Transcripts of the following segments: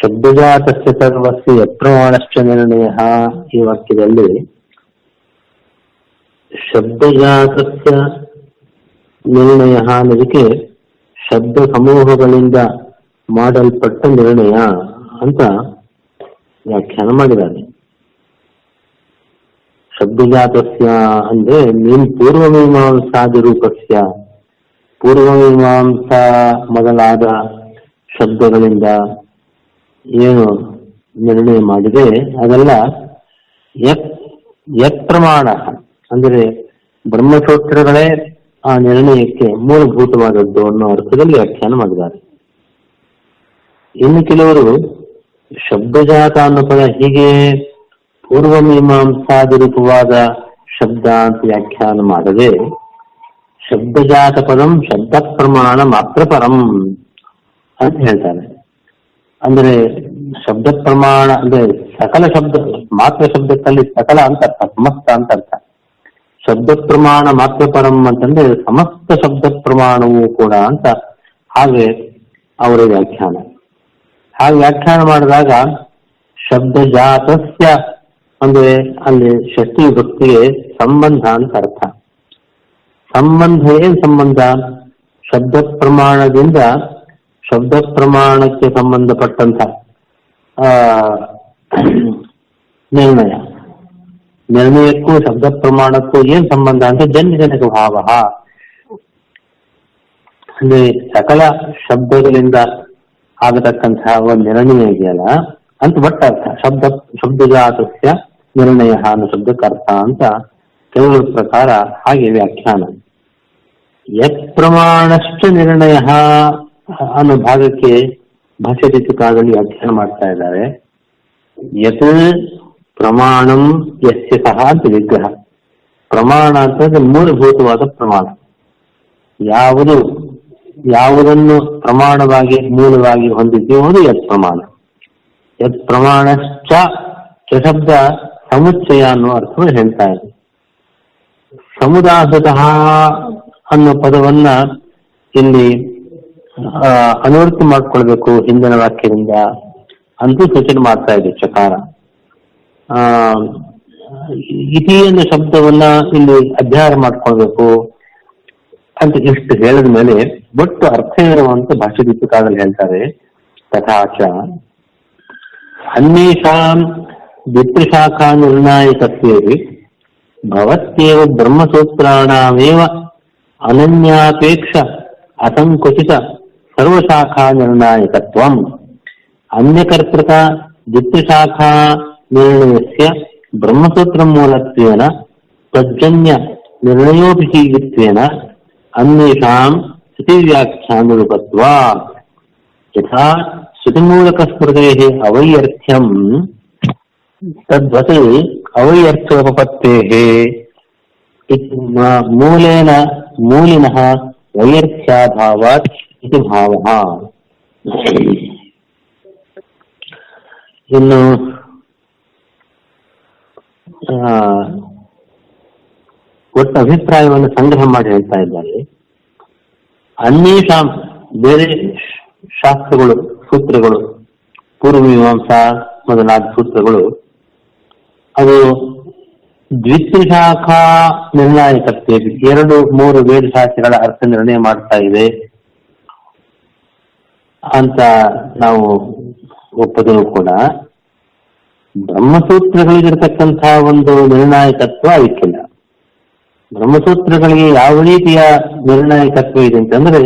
ಶಬ್ದಜಾತಸ್ಯ ಸರ್ವಸ್ಯ ಯಪ್ರಮಾಣಶ್ಚ ನಿರ್ಣಯ ಈ ವಾಕ್ಯದಲ್ಲಿ ಶಬ್ದಜಾತಸ್ಯ ನಿರ್ಣಯ ಅನ್ನೋದಕ್ಕೆ ಶಬ್ದ ಸಮೂಹಗಳಿಂದ ಮಾಡಲ್ಪಟ್ಟ ನಿರ್ಣಯ ಅಂತ ವ್ಯಾಖ್ಯಾನ ಮಾಡಿದ್ದಾರೆ. ಶಬ್ದಜಾತಸ್ಯ ಅಂದ್ರೆ ನೀನ್ ಪೂರ್ವಮೀಮಾಂಸಾದಿ ರೂಪಸ್ಯ. ಪೂರ್ವಮೀಮಾಂಸಾ ಮೊದಲಾದ ಶಬ್ದಗಳಿಂದ ಏನು ನಿರ್ಣಯ ಮಾಡಿದೆ, ಅದೆಲ್ಲ ಯತ್ ಪ್ರಮಾಣ ಅಂದ್ರೆ ಬ್ರಹ್ಮಸೂತ್ರಗಳೇ ಆ ನಿರ್ಣಯಕ್ಕೆ ಮೂಲಭೂತವಾದದ್ದು ಅನ್ನೋ ಅರ್ಥದಲ್ಲಿ ವ್ಯಾಖ್ಯಾನ ಮಾಡಿದ್ದಾರೆ. ಇನ್ನು ಕೆಲವರು ಶಬ್ದಜಾತ ಅನ್ನೋ ಪದ ಹೀಗೆ ಪೂರ್ವಮೀಮಾಂಸಾದಿ ರೂಪವಾದ ಶಬ್ದ ಅಂತ ವ್ಯಾಖ್ಯಾನ ಮಾಡದೆ, ಶಬ್ದಜಾತ ಪದಂ ಶಬ್ದ ಪ್ರಮಾಣ ಮಾತ್ರ ಪರಂ ಅಂತ ಹೇಳ್ತಾರೆ. ಅಂದ್ರೆ ಶಬ್ದ ಪ್ರಮಾಣ, ಅಂದ್ರೆ ಸಕಲ ಶಬ್ದ, ಮಾತ್ರ ಶಬ್ದಕ್ಕಲ್ಲಿ ಸಕಲ ಅಂತ ಅರ್ಥ, ಸಮಸ್ತ ಅಂತ ಅರ್ಥ. ಶಬ್ದ ಪ್ರಮಾಣ, ಮಾತ್ರ ಪರಂ ಅಂತಂದ್ರೆ ಸಮಸ್ತ ಶಬ್ದ ಪ್ರಮಾಣವೂ ಕೂಡ ಅಂತ ಹಾಗೆ ಅವರ ವ್ಯಾಖ್ಯಾನ. ಹಾಗೆ ವ್ಯಾಖ್ಯಾನ ಮಾಡಿದಾಗ ಶಬ್ದ ಜಾತಸ್ಯ ಅಂದ್ರೆ ಅಲ್ಲಿ ಶಕ್ತಿ ಭಕ್ತಿಗೆ ಸಂಬಂಧ ಅಂತ ಅರ್ಥ. ಸಂಬಂಧ ಏನ್ ಸಂಬಂಧ? ಶಬ್ದ ಪ್ರಮಾಣದಿಂದ ಶಬ್ದ ಪ್ರಮಾಣಕ್ಕೆ ಸಂಬಂಧಪಟ್ಟಂತ ನಿರ್ಣಯ. ನಿರ್ಣಯಕ್ಕೂ ಶಬ್ದ ಪ್ರಮಾಣಕ್ಕೂ ಏನ್ ಸಂಬಂಧ ಅಂತ ಜನ್ಯಜನಕ ಭಾವ. ಅಂದ್ರೆ ಸಕಲ ಶಬ್ದಗಳಿಂದ ಆಗತಕ್ಕಂತಹ ಒಂದು ನಿರ್ಣಯ ಇದೆಯಲ್ಲ, ಅಂತ ಬಟ್ ಅರ್ಥ. ಶಬ್ದ, ಶಬ್ದಜಾತಸ್ಯ ನಿರ್ಣಯ ಅನ್ನೋ ಶಬ್ದಕ್ಕೆ ಅರ್ಥ ಅಂತ ಕೆಲವರ ಪ್ರಕಾರ ಹಾಗೆ ವ್ಯಾಖ್ಯಾನ. ಯತ್ ಪ್ರಮಾಣಶ್ಚ ನಿರ್ಣಯ. ಅನ್ನೋ ಭಾಗಕ್ಕೆ ಭಾಷೆ ಟೀಕಾದಲ್ಲಿ ಅಧ್ಯಯನ ಮಾಡ್ತಾ ಇದ್ದಾರೆ. ಯತ್ ಪ್ರಮಾಣಂ ಯಸ್ಯ ಸಹ ಅಂತ ವಿಗ್ರಹ. ಪ್ರಮಾಣ ಅಂತಂದ್ರೆ ಮೂಲಭೂತವಾದ ಪ್ರಮಾಣ. ಯಾವುದು, ಯಾವುದನ್ನು ಪ್ರಮಾಣವಾಗಿ, ಮೂಲವಾಗಿ ಹೊಂದಿದ್ದೀವೋ ಅದು ಯತ್ ಪ್ರಮಾಣ. ಯತ್ ಪ್ರಮಾಣಶ್ಚ ಚ ಶಬ್ದ ಸಮುಚ್ಚಯ ಅನ್ನೋ ಅರ್ಥವನ್ನು ಹೇಳ್ತಾ ಇದೆ. ಸಮುದಾಯತಃ ಅನ್ನೋ ಪದವನ್ನ ಇಲ್ಲಿ ಆ, ಅನುವರ್ತಿ ಮಾಡ್ಕೊಳ್ಬೇಕು ಹಿಂದಿನ ವಾಕ್ಯದಿಂದ ಅಂತೂ ಸೂಚನೆ ಮಾಡ್ತಾ ಇದೆ ಚಕಾರ ಇತಿ ಅನ್ನೋ ಶಬ್ದವನ್ನ ಇಲ್ಲಿ ಅಧ್ಯಯನ ಮಾಡ್ಕೊಳ್ಬೇಕು ಅಂತ ಇಷ್ಟು ಹೇಳಿದ ಮೇಲೆ ಒಟ್ಟು ಅರ್ಥ ಇರುವಂತ ಭಾಷೆ ದೀಪಿಕಾದಲ್ಲಿ ಹೇಳ್ತಾರೆ ತಥಾಚ. ಅನ್ಯೇಷಾಂ ವಿತ್ರಿಶಾಖಾ ನಿರ್ಣಾಯಕತ್ವೇರಿ ಭವತ್ಯೇವ ಬ್ರಹ್ಮಸೂತ್ರಾಣಾಮೇವ ಅನನ್ಯಾಪೇಕ್ಷ ಅಸಂಕುಚಿತ सर्वशाखा निर्णायकत्व अन्य कर्तृका निर्णय से ब्रह्मसूत्र मूल तज्जन्य निर्णयोपशीलत्वेन अन्येषां श्रुतिव्याख्यानुरूपत्वात् यथा श्रुतिमूलकस्मृतेः अवैयर्थ्यं तद्वत् मूलेन मूलिनः वैयर्थ्याभावात् ವೈಯರ್ಥ್ಯಾಭಾವಾತ್ ಭಾವ ಇನ್ನು ಒಟ್ಟು ಅಭಿಪ್ರಾಯವನ್ನು ಸಂಗ್ರಹ ಮಾಡಿ ಹೇಳ್ತಾ ಇದ್ದಾರೆ. ಅನ್ಯೇಷಾಂ ಬೇರೆ ಶಾಸ್ತ್ರಗಳು, ಸೂತ್ರಗಳು, ಪೂರ್ವಮೀಮಾಂಸಾ ಮೊದಲಾದ ಸೂತ್ರಗಳು, ಅದು ದ್ವಿತ್ರಿಶಾಖಾ ನಿರ್ಣಾಯಕತ್ವ ಎರಡು, ಮೂರು ವೇದ ಶಾಸ್ತ್ರಗಳ ಅರ್ಥ ನಿರ್ಣಯ ಮಾಡ್ತಾ ಇದೆ. ಅಂತ ನಾವು ಒಪ್ಪದರೂ ಕೂಡ ಬ್ರಹ್ಮಸೂತ್ರಗಳಿಗಿರ್ತಕ್ಕಂತಹ ಒಂದು ನಿರ್ಣಾಯಕತ್ವ ಅದಕ್ಕಿಲ್ಲ ಬ್ರಹ್ಮಸೂತ್ರಗಳಿಗೆ ಯಾವ ರೀತಿಯ ನಿರ್ಣಾಯಕತ್ವ ಇದೆ ಅಂತಂದ್ರೆ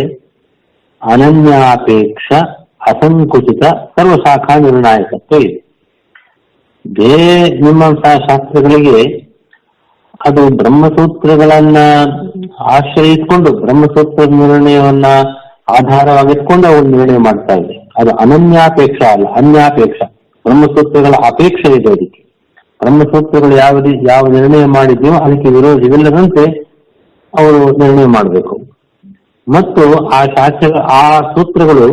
ಅನನ್ಯಾಪೇಕ್ಷ ಅಸಂಕುಚಿತ ಸರ್ವಶಾಖಾ ನಿರ್ಣಾಯಕತ್ವ ಇದೆ. ಬೇರೆ ನಿಮ್ಮ ಶಾಸ್ತ್ರಗಳಿಗೆ ಅದು ಬ್ರಹ್ಮಸೂತ್ರಗಳನ್ನ ಆಶ್ರಯಿಸಿಕೊಂಡು ಬ್ರಹ್ಮಸೂತ್ರ ನಿರ್ಣಯವನ್ನ ಆಧಾರವಾಗಿಟ್ಕೊಂಡು ಅವರು ನಿರ್ಣಯ ಮಾಡ್ತಾ ಇದೆ ಅದು ಅನನ್ಯಾಪೇಕ್ಷ ಅಲ್ಲ, ಅನ್ಯಾಪೇಕ್ಷ. ಬ್ರಹ್ಮಸೂತ್ರಗಳ ಅಪೇಕ್ಷೆ ಇದೆ ಅದಕ್ಕೆ. ಬ್ರಹ್ಮಸೂತ್ರಗಳು ಯಾವ ರೀತಿ ಯಾವ ನಿರ್ಣಯ ಮಾಡಿದ್ಯೋ ಅದಕ್ಕೆ ವಿರೋಧವಿಲ್ಲದಂತೆ ಅವರು ನಿರ್ಣಯ ಮಾಡಬೇಕು. ಮತ್ತು ಆ ಶಾಸ್ತ್ರ, ಆ ಸೂತ್ರಗಳು,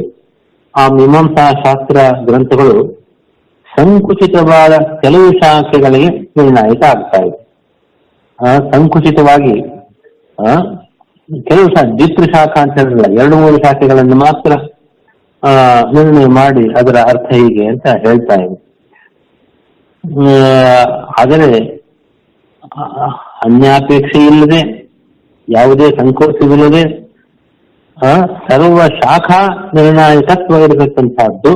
ಆ ಮೀಮಾಂಸಾ ಶಾಸ್ತ್ರ ಗ್ರಂಥಗಳು ಸಂಕುಚಿತವಾದ ಕೆಲವು ಶಾಖೆಗಳಿಗೆ ನಿರ್ಣಾಯಕ ಆಗ್ತಾ ಇದೆ. ಸಂಕುಚಿತವಾಗಿ ಕೆಲವು ಸಹ ದ್ವಿತ್ರ ಶಾಖ ಅಂತ ಹೇಳಿಲ್ಲ ಎರಡು ಮೂರು ಶಾಖೆಗಳನ್ನು ಮಾತ್ರ ನಿರ್ಣಯ ಮಾಡಿ ಅದರ ಅರ್ಥ ಹೀಗೆ ಅಂತ ಹೇಳ್ತಾ ಇದೆ ಆದರೆ ಅನ್ಯಾಪೇಕ್ಷೆ ಇಲ್ಲದೆ, ಯಾವುದೇ ಸಂಕೋಚವಿಲ್ಲದೆ ಸರ್ವ ಶಾಖಾ ನಿರ್ಣಾಯಕತ್ವ ಇರತಕ್ಕಂತಹದ್ದು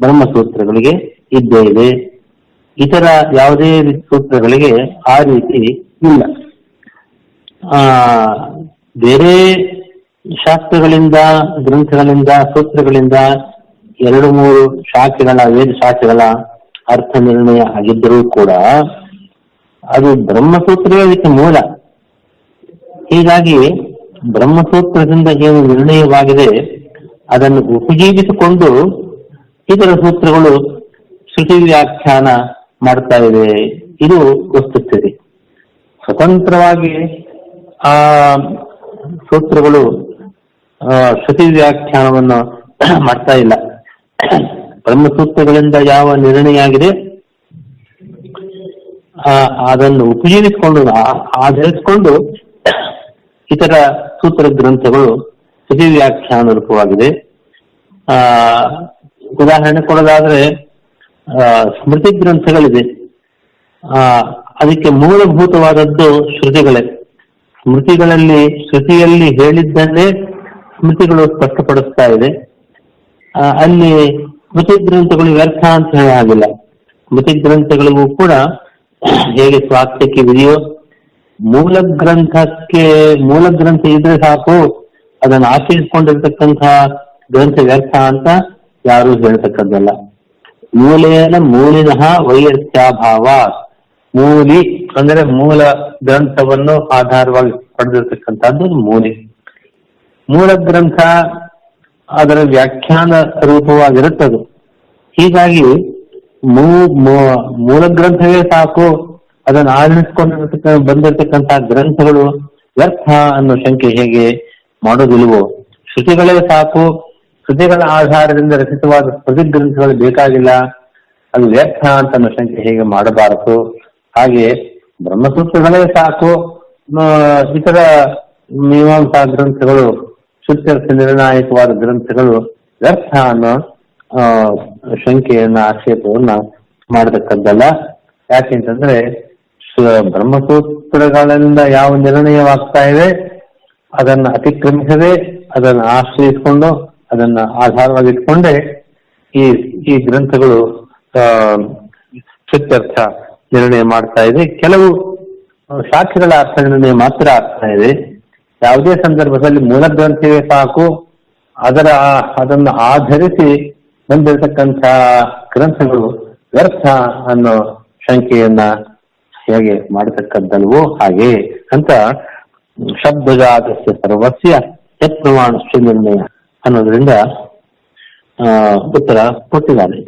ಬ್ರಹ್ಮಸೂತ್ರಗಳಿಗೆ ಇದ್ದೇ ಇದೆ. ಇತರ ಯಾವುದೇ ಸೂತ್ರಗಳಿಗೆ ಆ ರೀತಿ ಇಲ್ಲ. ಬೇರೆ ಶಾಸ್ತ್ರಗಳಿಂದ, ಗ್ರಂಥಗಳಿಂದ, ಸೂತ್ರಗಳಿಂದ ಎರಡು ಮೂರು ಶಾಖೆಗಳ ವೇದ ಶಾಖೆಗಳ ಅರ್ಥ ನಿರ್ಣಯ ಆಗಿದ್ದರೂ ಕೂಡ ಅದು ಬ್ರಹ್ಮಸೂತ್ರವೇ ಅದಕ್ಕೆ ಮೂಲ. ಹೀಗಾಗಿ ಬ್ರಹ್ಮಸೂತ್ರದಿಂದ ಏನು ನಿರ್ಣಯವಾಗಿದೆ ಅದನ್ನು ಉಪಜೀವಿಸಿಕೊಂಡು ಇತರ ಸೂತ್ರಗಳು ಶ್ರುತಿ ವ್ಯಾಖ್ಯಾನ ಮಾಡ್ತಾ ಇವೆ ಇದು ವಸ್ತುಸ್ಥಿತಿ. ಸ್ವತಂತ್ರವಾಗಿ ಆ ಸೂತ್ರಗಳು ಆ, ಶ್ರುತಿ ವ್ಯಾಖ್ಯಾನವನ್ನು ಮಾಡ್ತಾ ಇಲ್ಲ. ಬ್ರಹ್ಮಸೂತ್ರಗಳಿಂದ ಯಾವ ನಿರ್ಣಯ ಆಗಿದೆ ಅದನ್ನು ಉಪಯೋಗಿಸಿಕೊಂಡು ಆಧರಿಸಿಕೊಂಡು ಇತರ ಸೂತ್ರ ಗ್ರಂಥಗಳು ಶ್ರುತಿ ವ್ಯಾಖ್ಯಾನ ರೂಪವಾಗಿದೆ. ಆ ಉದಾಹರಣೆ ಕೊಡೋದಾದ್ರೆ ಸ್ಮೃತಿ ಗ್ರಂಥಗಳಿದೆ ಅದಕ್ಕೆ ಮೂಲಭೂತವಾದದ್ದು ಶ್ರುತಿಗಳೇ. ಸ್ಮೃತಿಗಳಲ್ಲಿ ಶ್ರುತಿಯಲ್ಲಿ ಹೇಳಿದ್ದನ್ನೇ ಸ್ಮೃತಿಗಳು ಸ್ಪಷ್ಟಪಡಿಸ್ತಾ ಇದೆ. ಅಲ್ಲಿ ಸ್ಮೃತಿ ಗ್ರಂಥಗಳು ವ್ಯರ್ಥ ಅಂತ ಹೇಳಿ ಆಗಿಲ್ಲ ಸ್ಮೃತಿ ಗ್ರಂಥಗಳಿಗೂ ಕೂಡ ಹೇಗೆ ಸ್ವಾಸ್ಥ್ಯಕ್ಕೆ ಇದೆಯೋ, ಮೂಲ ಗ್ರಂಥಕ್ಕೆ, ಮೂಲ ಗ್ರಂಥ ಇದ್ರೆ ಸಾಕು, ಅದನ್ನು ಆಚರಿಸಿಕೊಂಡಿರ್ತಕ್ಕಂತಹ ಗ್ರಂಥ ವ್ಯರ್ಥ ಅಂತ ಯಾರು ಹೇಳ್ತಕ್ಕಂಥಲ್ಲ. ಮೂಲೇನ ಮೂಲಿನಃ ವೈಯರ್ಥ್ಯಾಭಾವ ಮೂಲಿ ಅಂದ್ರೆ ಮೂಲ ಗ್ರಂಥವನ್ನು ಆಧಾರವಾಗಿ ಪಡೆದಿರ್ತಕ್ಕಂಥದ್ದು ಮೂಲೆ. ಮೂಲ ಗ್ರಂಥ ಅದರ ವ್ಯಾಖ್ಯಾನ ರೂಪವಾಗಿರುತ್ತದೆ. ಹೀಗಾಗಿ ಮೂಲ ಗ್ರಂಥವೇ ಸಾಕು, ಅದನ್ನು ಆಧರಿಸಿಕೊಂಡಿರತಕ್ಕ ಬಂದಿರತಕ್ಕಂತಹ ಗ್ರಂಥಗಳು ವ್ಯರ್ಥ ಅನ್ನೋ ಶಂಕೆ ಹೇಗೆ ಮಾಡೋದಿಲ್ವೋ ಶ್ರುತಿಗಳೇ ಸಾಕು, ಶ್ರುತಿಗಳ ಆಧಾರದಿಂದ ರಚಿತವಾದ ಪ್ರತಿ ಗ್ರಂಥಗಳು ಬೇಕಾಗಿಲ್ಲ, ಅದು ವ್ಯರ್ಥ ಅಂತ ಅನ್ನೋ ಶಂಕೆ ಹೇಗೆ ಮಾಡಬಾರದು? ಹಾಗೆ ಬ್ರಹ್ಮಸೂತ್ರಗಳೇ ಸಾಕು. ಇತರ ಮೀಮಾಂಸಾ ಗ್ರಂಥಗಳು ಶುತ್ಯರ್ಥ ನಿರ್ಣಾಯಕವಾದ ಗ್ರಂಥಗಳು ವ್ಯರ್ಥ ಅನ್ನೋ ಶಂಕೆಯನ್ನ ಆಕ್ಷೇಪವನ್ನ ಮಾಡತಕ್ಕದ್ದಲ್ಲ. ಯಾಕೆಂತಂದ್ರೆ ಬ್ರಹ್ಮಸೂತ್ರಗಳಿಂದ ಯಾವ ನಿರ್ಣಯವಾಗ್ತಾ ಇದೆ ಅದನ್ನ ಅತಿಕ್ರಮಿಸದೆ ಅದನ್ನ ಆಶ್ರಯಿಸಿಕೊಂಡು ಅದನ್ನ ಆಧಾರವಾಗಿಟ್ಕೊಂಡೆ ಈ ಈ ಗ್ರಂಥಗಳು ಆ, ಶುದ್ಧರ್ಥ ನಿರ್ಣಯ ಮಾಡ್ತಾ ಇದೆ. ಕೆಲವು ಸಾಕ್ಷಿಗಳ ಅರ್ಥ ನಿರ್ಣಯ ಮಾತ್ರ ಆಗ್ತಾ ಇದೆ. ಯಾವುದೇ ಸಂದರ್ಭದಲ್ಲಿ ಮೂಲ ಗ್ರಂಥವೇ ಸಾಕು. ಅದರ ಅದನ್ನು ಆಧರಿಸಿ ಬಂದಿರತಕ್ಕಂತಹ ಗ್ರಂಥಗಳು ವ್ಯರ್ಥ ಅನ್ನೋ ಶಂಕೆಯನ್ನ ಹೇಗೆ ಮಾಡತಕ್ಕದ್ದಲ್ವೋ ಹಾಗೆ. ಅಂತ ಶಬ್ದಜಾತಸ್ಯ ಸರ್ವಸ್ಯ ಯತ್ ಪ್ರಮಾಣಸ್ಯ ನಿರ್ಣಯ ಅನ್ನೋದ್ರಿಂದ ಉತ್ತರ ಕೊಟ್ಟಿದ್ದಾರೆ.